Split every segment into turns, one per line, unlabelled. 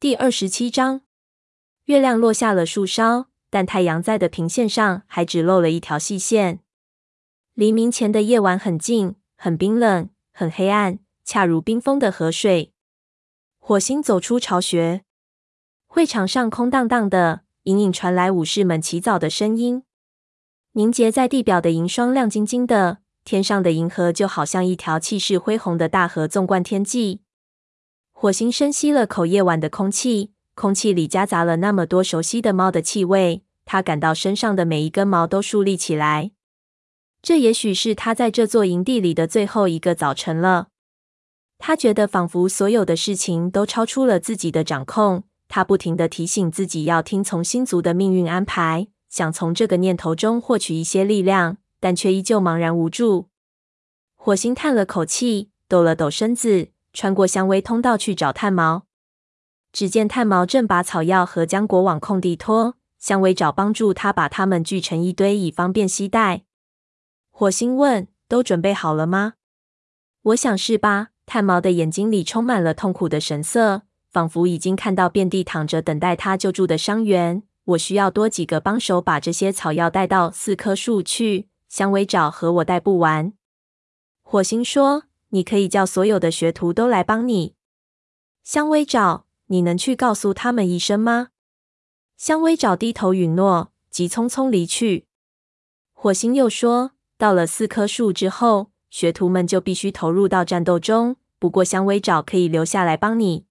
第二十七章，月亮落下了树梢，但太阳在的平线上还只露了一条细线。黎明前的夜晚很静，很冰冷，很黑暗，恰如冰封的河水。火星走出巢穴，会场上空荡荡的，隐隐传来武士们起早的声音。凝结在地表的银霜亮晶晶的，天上的银河就好像一条气势恢宏的大河，纵贯天际。火星深吸了口夜晚的空气，空气里夹杂了那么多熟悉的猫的气味，他感到身上的每一根毛都竖立起来。这也许是他在这座营地里的最后一个早晨了。他觉得仿佛所有的事情都超出了自己的掌控。他不停地提醒自己要听从星族的命运安排，想从这个念头中获取一些力量，但却依旧茫然无助。火星叹了口气，抖了抖身子，穿过香薇通道去找炭毛。只见炭毛正把草药和浆果往空地拖，香薇找帮助他把它们聚成一堆，以方便携带。火星问：“都准备好了吗？”我想是吧。炭毛的眼睛里充满了痛苦的神色，仿佛已经看到遍地躺着等待他救助的伤员。我需要多几个帮手把这些草药带到四棵树去。香薇找和我带不完。火星说：“你可以叫所有的学徒都来帮你。”香薇找，你能去告诉他们一声吗？香薇找低头允诺，急匆匆离去。火星又说：“到了四棵树之后，学徒们就必须投入到战斗中。不过香薇找可以留下来帮你。”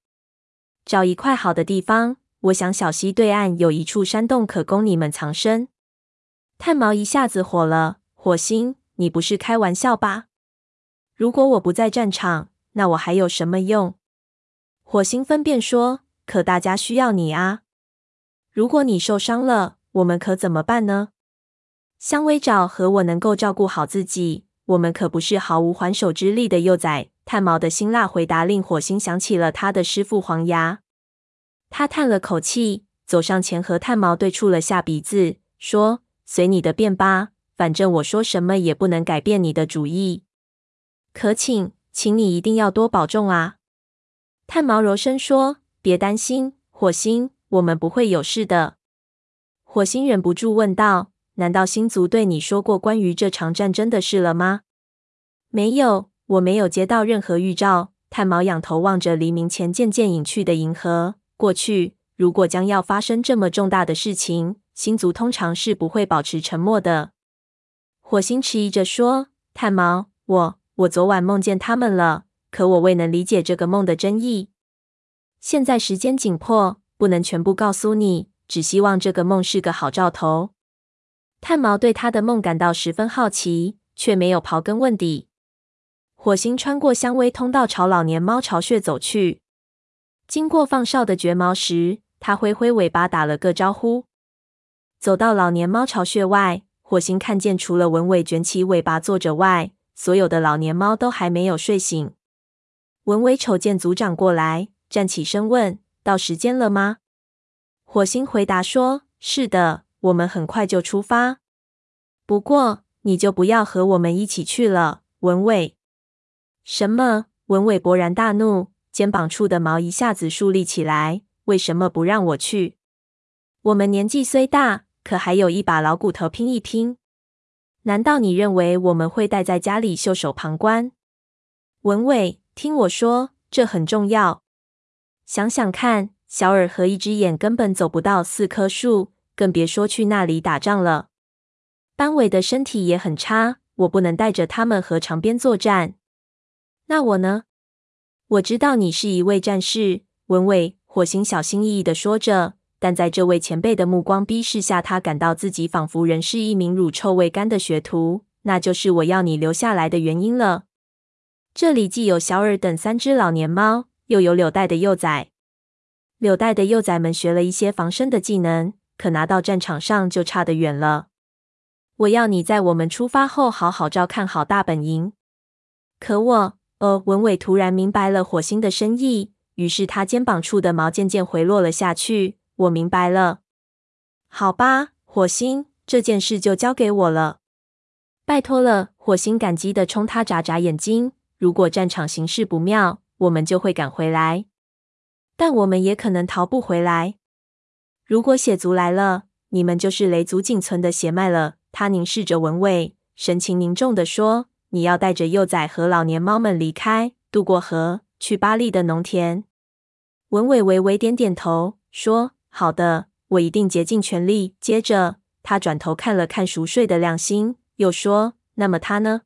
找一块好的地方，我想小溪对岸有一处山洞可供你们藏身。炭毛一下子火了：“火星，你不是开玩笑吧？如果我不在战场，那我还有什么用？”火星分辨说：“可大家需要你啊！如果你受伤了，我们可怎么办呢？”香薇找和我能够照顾好自己，我们可不是毫无还手之力的幼崽。炭毛的辛辣回答令火星想起了他的师父黄牙。他叹了口气，走上前和炭毛对触了下鼻子，说：“随你的便吧，反正我说什么也不能改变你的主意。可请，请你一定要多保重啊！”炭毛柔声说：“别担心，火星，我们不会有事的。”火星忍不住问道：“难道星族对你说过关于这场战争的事了吗？”“没有。”我没有接到任何预兆。炭毛仰头望着黎明前渐渐隐去的银河。过去，如果将要发生这么重大的事情，星族通常是不会保持沉默的。火星迟疑着说：“炭毛，我我昨晚梦见他们了，可我未能理解这个梦的真意。现在时间紧迫，不能全部告诉你，只希望这个梦是个好兆头。”炭毛对他的梦感到十分好奇，却没有刨根问底。火星穿过香薇通道，朝老年猫巢穴走去。经过放哨的绝毛时，他挥挥尾巴打了个招呼。走到老年猫巢穴外，火星看见除了文伟卷起尾巴坐着外，所有的老年猫都还没有睡醒。文伟瞅见组长过来，站起身问：“到时间了吗？”火星回答说：“是的，我们很快就出发。不过你就不要和我们一起去了，文伟。”什么？文伟勃然大怒，肩膀处的毛一下子竖立起来。为什么不让我去？我们年纪虽大，可还有一把老骨头拼一拼。难道你认为我们会待在家里袖手旁观？文伟，听我说，这很重要。想想看，小耳和一只眼根本走不到四棵树，更别说去那里打仗了。班伟的身体也很差，我不能带着他们和长鞭作战。那我呢？我知道你是一位战士，文伟。火星小心翼翼的说着，但在这位前辈的目光逼视下，他感到自己仿佛仍是一名乳臭未干的学徒。那就是我要你留下来的原因了。这里既有小耳等三只老年猫，又有柳带的幼崽。柳带的幼崽们学了一些防身的技能，可拿到战场上就差得远了。我要你在我们出发后好好照看好大本营。可我。呃，文伟突然明白了火星的深意，于是他肩膀处的毛渐渐回落了下去。我明白了，好吧，火星，这件事就交给我了。拜托了，火星感激的冲他眨眨眼睛。如果战场形势不妙，我们就会赶回来。但我们也可能逃不回来。如果血族来了，你们就是雷族仅存的血脉了。他凝视着文伟，神情凝重的说：“你要带着幼崽和老年猫们离开，渡过河，去巴利的农田。”文伟微微点点头，说：“好的，我一定竭尽全力。”接着，他转头看了看熟睡的亮星，又说：“那么他呢？”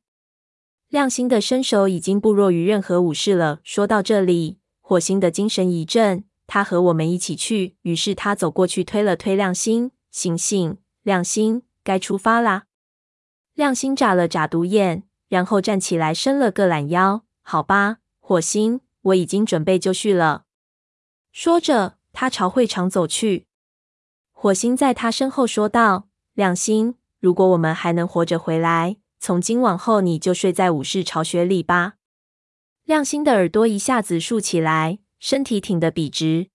亮星的身手已经不弱于任何武士了。说到这里，火星的精神一振，他和我们一起去。于是他走过去，推了推亮星：“醒醒，亮星。”该出发啦！亮星眨了眨独眼，然后站起来，伸了个懒腰。好吧，火星，我已经准备就绪了。说着，他朝会场走去。火星在他身后说道：“亮星，如果我们还能活着回来，从今往后你就睡在武士巢穴里吧。”亮星的耳朵一下子竖起来，身体挺得笔直。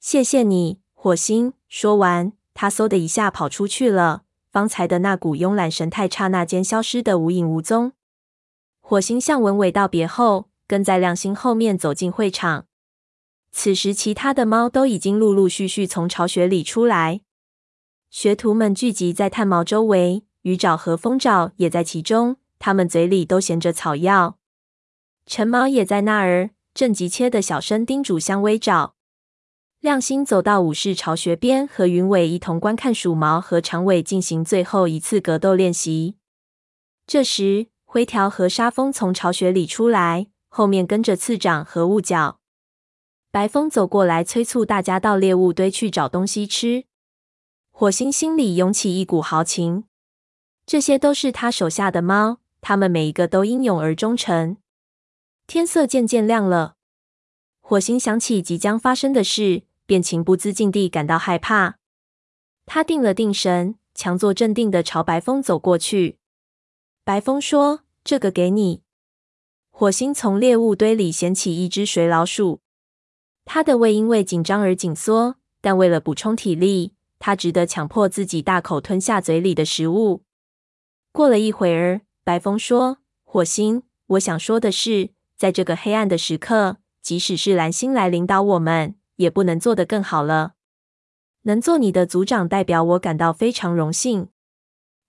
谢谢你，火星。说完，他嗖的一下跑出去了。方才的那股慵懒神态，刹那间消失得无影无踪。火星向文伟道别后，跟在亮星后面走进会场。此时，其他的猫都已经陆陆续续从巢穴里出来，学徒们聚集在炭毛周围，鱼爪和蜂爪也在其中，他们嘴里都衔着草药。陈毛也在那儿，正急切的小声叮嘱香薇爪。亮星走到武士巢穴边，和云伟一同观看鼠毛和长尾进行最后一次格斗练习。这时，灰条和沙蜂从巢穴里出来，后面跟着次长和雾角。白风走过来，催促大家到猎物堆去找东西吃。火星心里涌起一股豪情，这些都是他手下的猫，他们每一个都英勇而忠诚。天色渐渐亮了，火星想起即将发生的事。便情不自禁地感到害怕。他定了定神，强作镇定地朝白风走过去。白风说：“这个给你。”火星从猎物堆里捡起一只水老鼠。他的胃因为紧张而紧缩，但为了补充体力，他只得强迫自己大口吞下嘴里的食物。过了一会儿，白风说：“火星，我想说的是，在这个黑暗的时刻，即使是蓝星来领导我们。”也不能做得更好了。能做你的组长，代表我感到非常荣幸。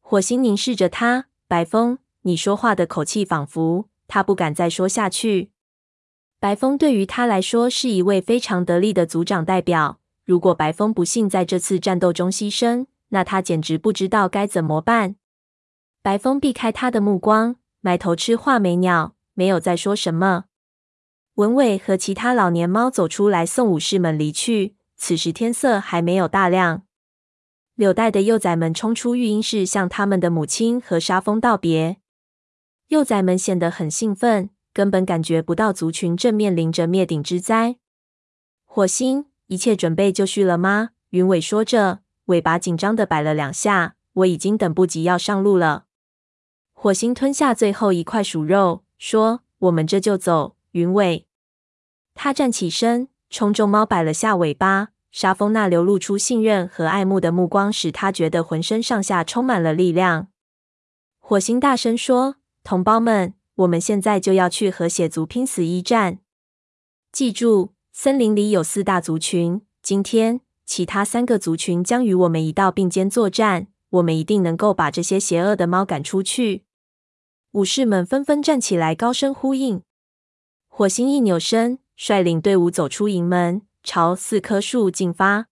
火星凝视着他，白风，你说话的口气仿佛……他不敢再说下去。白风对于他来说是一位非常得力的族长代表。如果白风不幸在这次战斗中牺牲，那他简直不知道该怎么办。白风避开他的目光，埋头吃画眉鸟，没有再说什么。文伟和其他老年猫走出来送武士们离去。此时天色还没有大亮。柳带的幼崽们冲出育婴室，向他们的母亲和沙蜂道别。幼崽们显得很兴奋，根本感觉不到族群正面临着灭顶之灾。火星，一切准备就绪了吗？云伟说着，尾巴紧张的摆了两下。我已经等不及要上路了。火星吞下最后一块鼠肉，说：“我们这就走。”云伟，他站起身，冲众猫摆了下尾巴。沙风那流露出信任和爱慕的目光，使他觉得浑身上下充满了力量。火星大声说：“同胞们，我们现在就要去和血族拼死一战！记住，森林里有四大族群，今天其他三个族群将与我们一道并肩作战。我们一定能够把这些邪恶的猫赶出去。”武士们纷纷站起来，高声呼应。火星一扭身，率领队伍走出营门，朝四棵树进发。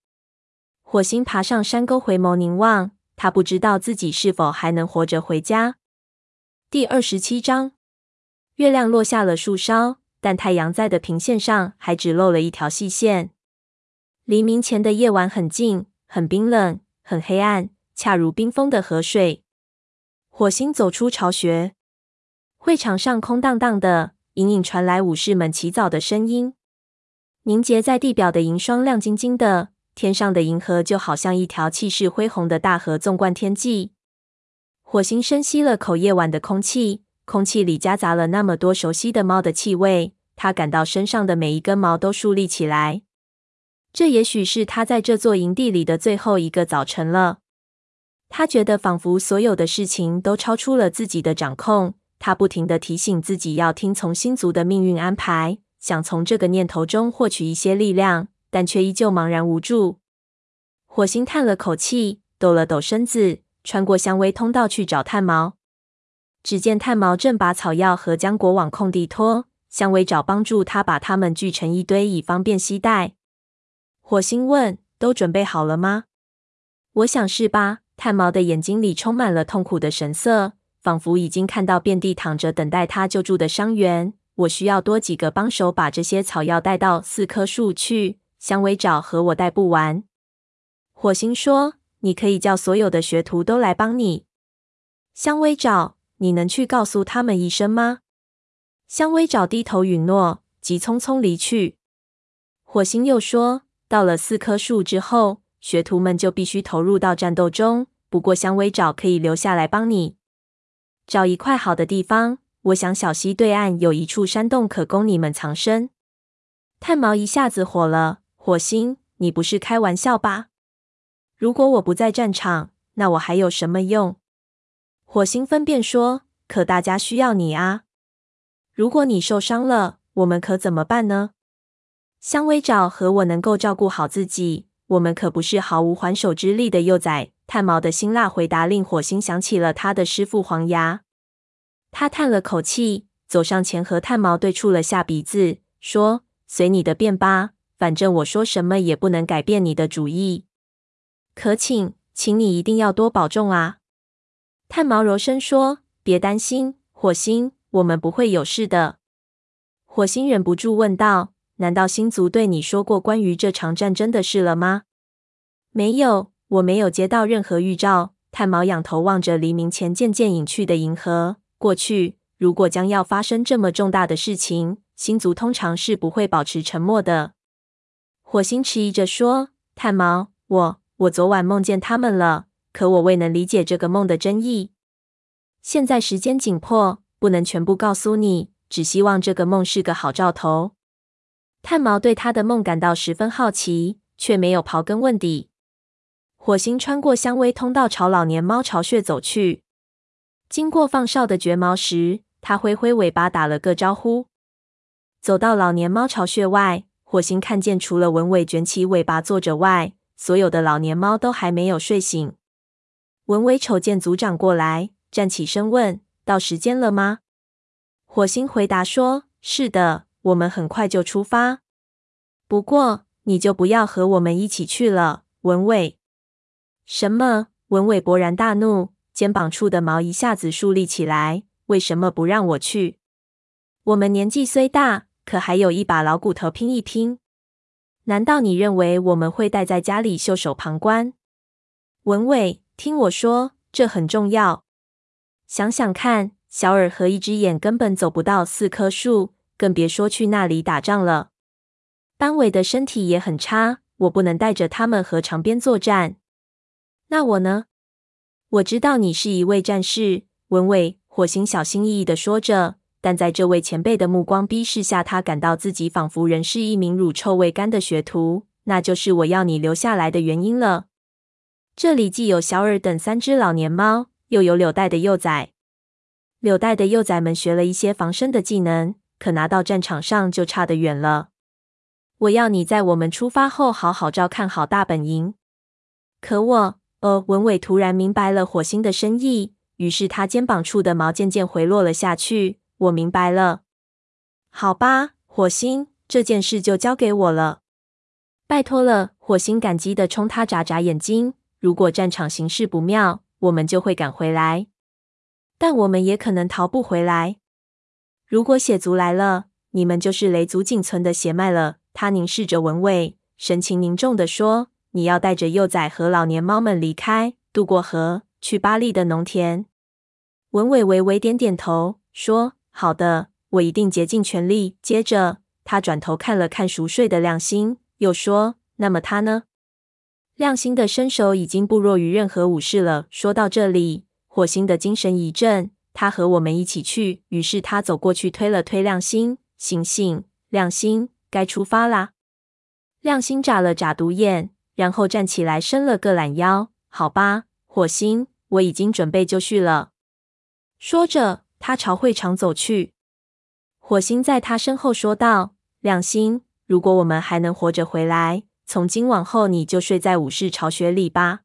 火星爬上山沟，回眸凝望，他不知道自己是否还能活着回家。第二十七章，月亮落下了树梢，但太阳在的平线上还只露了一条细线。黎明前的夜晚很静，很冰冷，很黑暗，恰如冰封的河水。火星走出巢穴，会场上空荡荡的。隐隐传来武士们起早的声音，凝结在地表的银霜亮晶晶的，天上的银河就好像一条气势恢宏的大河，纵贯天际。火星深吸了口夜晚的空气，空气里夹杂了那么多熟悉的猫的气味，他感到身上的每一根毛都竖立起来。这也许是他在这座营地里的最后一个早晨了。他觉得仿佛所有的事情都超出了自己的掌控。他不停地提醒自己要听从星族的命运安排，想从这个念头中获取一些力量，但却依旧茫然无助。火星叹了口气，抖了抖身子，穿过香薇通道去找炭毛。只见炭毛正把草药和浆果往空地拖，香薇找帮助他把它们聚成一堆，以方便携带。火星问：“都准备好了吗？”我想是吧。炭毛的眼睛里充满了痛苦的神色，仿佛已经看到遍地躺着等待他救助的伤员。我需要多几个帮手把这些草药带到四棵树去。香薇找和我带不完。火星说：“你可以叫所有的学徒都来帮你。”香薇找，你能去告诉他们一声吗？香薇找低头允诺，急匆匆离去。火星又说：“到了四棵树之后。”学徒们就必须投入到战斗中。不过，香薇爪可以留下来帮你找一块好的地方。我想小溪对岸有一处山洞可供你们藏身。炭毛一下子火了：“火星，你不是开玩笑吧？如果我不在战场，那我还有什么用？”火星分辨说：“可大家需要你啊！如果你受伤了，我们可怎么办呢？”香薇爪和我能够照顾好自己。我们可不是毫无还手之力的幼崽。炭毛的辛辣回答令火星想起了他的师父黄牙。他叹了口气，走上前和炭毛对触了下鼻子，说：“随你的便吧，反正我说什么也不能改变你的主意。可请，请你一定要多保重啊！”炭毛柔声说：“别担心，火星，我们不会有事的。”火星忍不住问道。难道星族对你说过关于这场战争的事了吗？没有，我没有接到任何预兆。炭毛仰头望着黎明前渐渐隐去的银河。过去，如果将要发生这么重大的事情，星族通常是不会保持沉默的。火星迟疑着说：“炭毛，我我昨晚梦见他们了，可我未能理解这个梦的真意。现在时间紧迫，不能全部告诉你，只希望这个梦是个好兆头。”炭毛对他的梦感到十分好奇，却没有刨根问底。火星穿过香薇通道，朝老年猫巢穴走去。经过放哨的绝毛时，他挥挥尾巴打了个招呼。走到老年猫巢穴外，火星看见除了文伟卷起尾巴坐着外，所有的老年猫都还没有睡醒。文伟瞅见组长过来，站起身问：“到时间了吗？”火星回答说：“是的。”我们很快就出发，不过你就不要和我们一起去了，文伟。什么？文伟勃然大怒，肩膀处的毛一下子竖立起来。为什么不让我去？我们年纪虽大，可还有一把老骨头拼一拼。难道你认为我们会待在家里袖手旁观？文伟，听我说，这很重要。想想看，小耳和一只眼根本走不到四棵树。更别说去那里打仗了。班伟的身体也很差，我不能带着他们和长鞭作战。那我呢？我知道你是一位战士，文伟。火星小心翼翼的说着，但在这位前辈的目光逼视下，他感到自己仿佛仍是一名乳臭未干的学徒。那就是我要你留下来的原因了。这里既有小耳等三只老年猫，又有柳带的幼崽。柳带的幼崽们学了一些防身的技能。可拿到战场上就差得远了。我要你在我们出发后好好照看好大本营。可我……呃，文伟突然明白了火星的深意，于是他肩膀处的毛渐渐回落了下去。我明白了。好吧，火星，这件事就交给我了。拜托了，火星感激地冲他眨眨眼睛。如果战场形势不妙，我们就会赶回来，但我们也可能逃不回来。如果血族来了，你们就是雷族仅存的血脉了。他凝视着文伟，神情凝重地说：“你要带着幼崽和老年猫们离开，渡过河，去巴利的农田。”文伟微微点点头，说：“好的，我一定竭尽全力。”接着，他转头看了看熟睡的亮星，又说：“那么他呢？”亮星的身手已经不弱于任何武士了。说到这里，火星的精神一振。他和我们一起去。于是他走过去，推了推亮星，醒醒，亮星，该出发啦。亮星眨了眨独眼，然后站起来，伸了个懒腰。好吧，火星，我已经准备就绪了。说着，他朝会场走去。火星在他身后说道：“亮星，如果我们还能活着回来，从今往后你就睡在武士巢穴里吧。”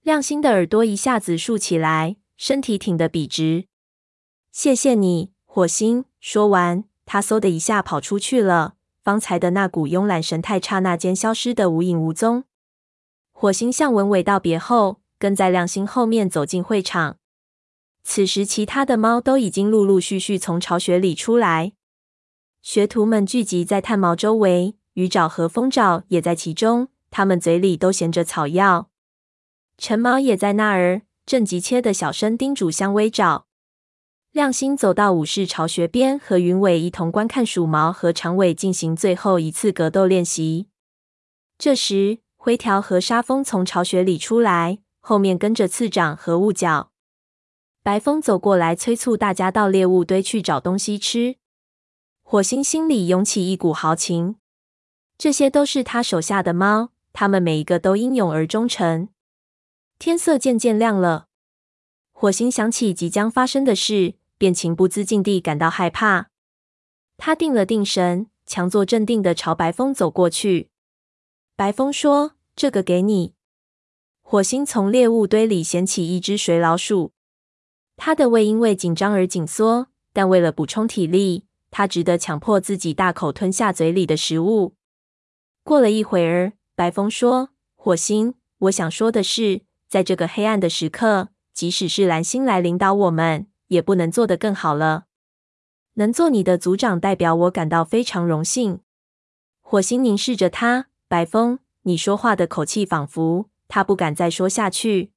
亮星的耳朵一下子竖起来，身体挺得笔直。“谢谢你，火星。”说完，他嗖的一下跑出去了。方才的那股慵懒神态刹那间消失得无影无踪。火星向文伟道别后，跟在亮星后面走进会场。此时，其他的猫都已经陆陆续续从巢穴里出来，学徒们聚集在炭毛周围，鱼爪和蜂爪也在其中，他们嘴里都衔着草药。陈毛也在那儿，正急切的小声叮嘱香葳爪。亮星走到武士巢穴边，和云伟一同观看鼠毛和长尾进行最后一次格斗练习。这时，灰条和沙蜂从巢穴里出来，后面跟着次长和雾角。白风走过来，催促大家到猎物堆去找东西吃。火星心里涌起一股豪情，这些都是他手下的猫，他们每一个都英勇而忠诚。天色渐渐亮了，火星想起即将发生的事。便情不自禁地感到害怕。他定了定神，强作镇定地朝白风走过去。白风说：“这个给你。”火星从猎物堆里衔起一只水老鼠。他的胃因为紧张而紧缩，但为了补充体力，他只得强迫自己大口吞下嘴里的食物。过了一会儿，白风说：“火星，我想说的是，在这个黑暗的时刻，即使是蓝星来领导我们。”也不能做得更好了。能做你的组长，代表我感到非常荣幸。火星凝视着他，白风，你说话的口气仿佛……他不敢再说下去。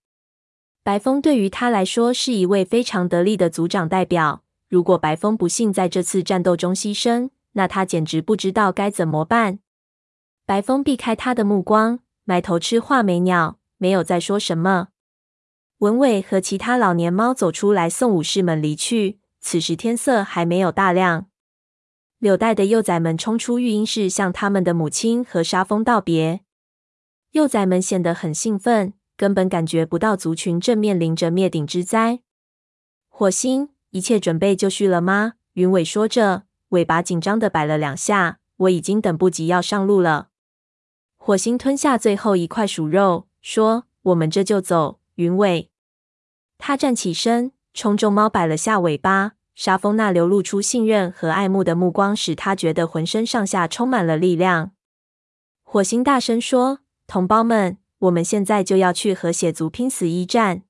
白风对于他来说是一位非常得力的组长代表。如果白风不幸在这次战斗中牺牲，那他简直不知道该怎么办。白风避开他的目光，埋头吃画眉鸟，没有再说什么。文伟和其他老年猫走出来送武士们离去。此时天色还没有大亮。柳带的幼崽们冲出育婴室，向他们的母亲和沙蜂道别。幼崽们显得很兴奋，根本感觉不到族群正面临着灭顶之灾。火星，一切准备就绪了吗？云伟说着，尾巴紧张地摆了两下。我已经等不及要上路了。火星吞下最后一块鼠肉，说：“我们这就走。”云尾。他站起身，冲众猫摆了下尾巴。沙风那流露出信任和爱慕的目光，使他觉得浑身上下充满了力量。火星大声说：“同胞们，我们现在就要去和血族拼死一战！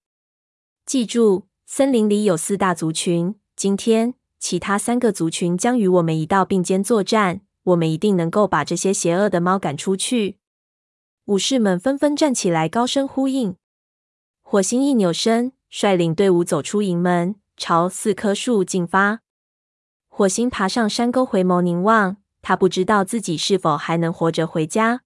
记住，森林里有四大族群，今天其他三个族群将与我们一道并肩作战。我们一定能够把这些邪恶的猫赶出去。”武士们纷纷站起来，高声呼应。火星一扭身。率领队伍走出营门，朝四棵树进发。火星爬上山沟，回眸凝望。他不知道自己是否还能活着回家。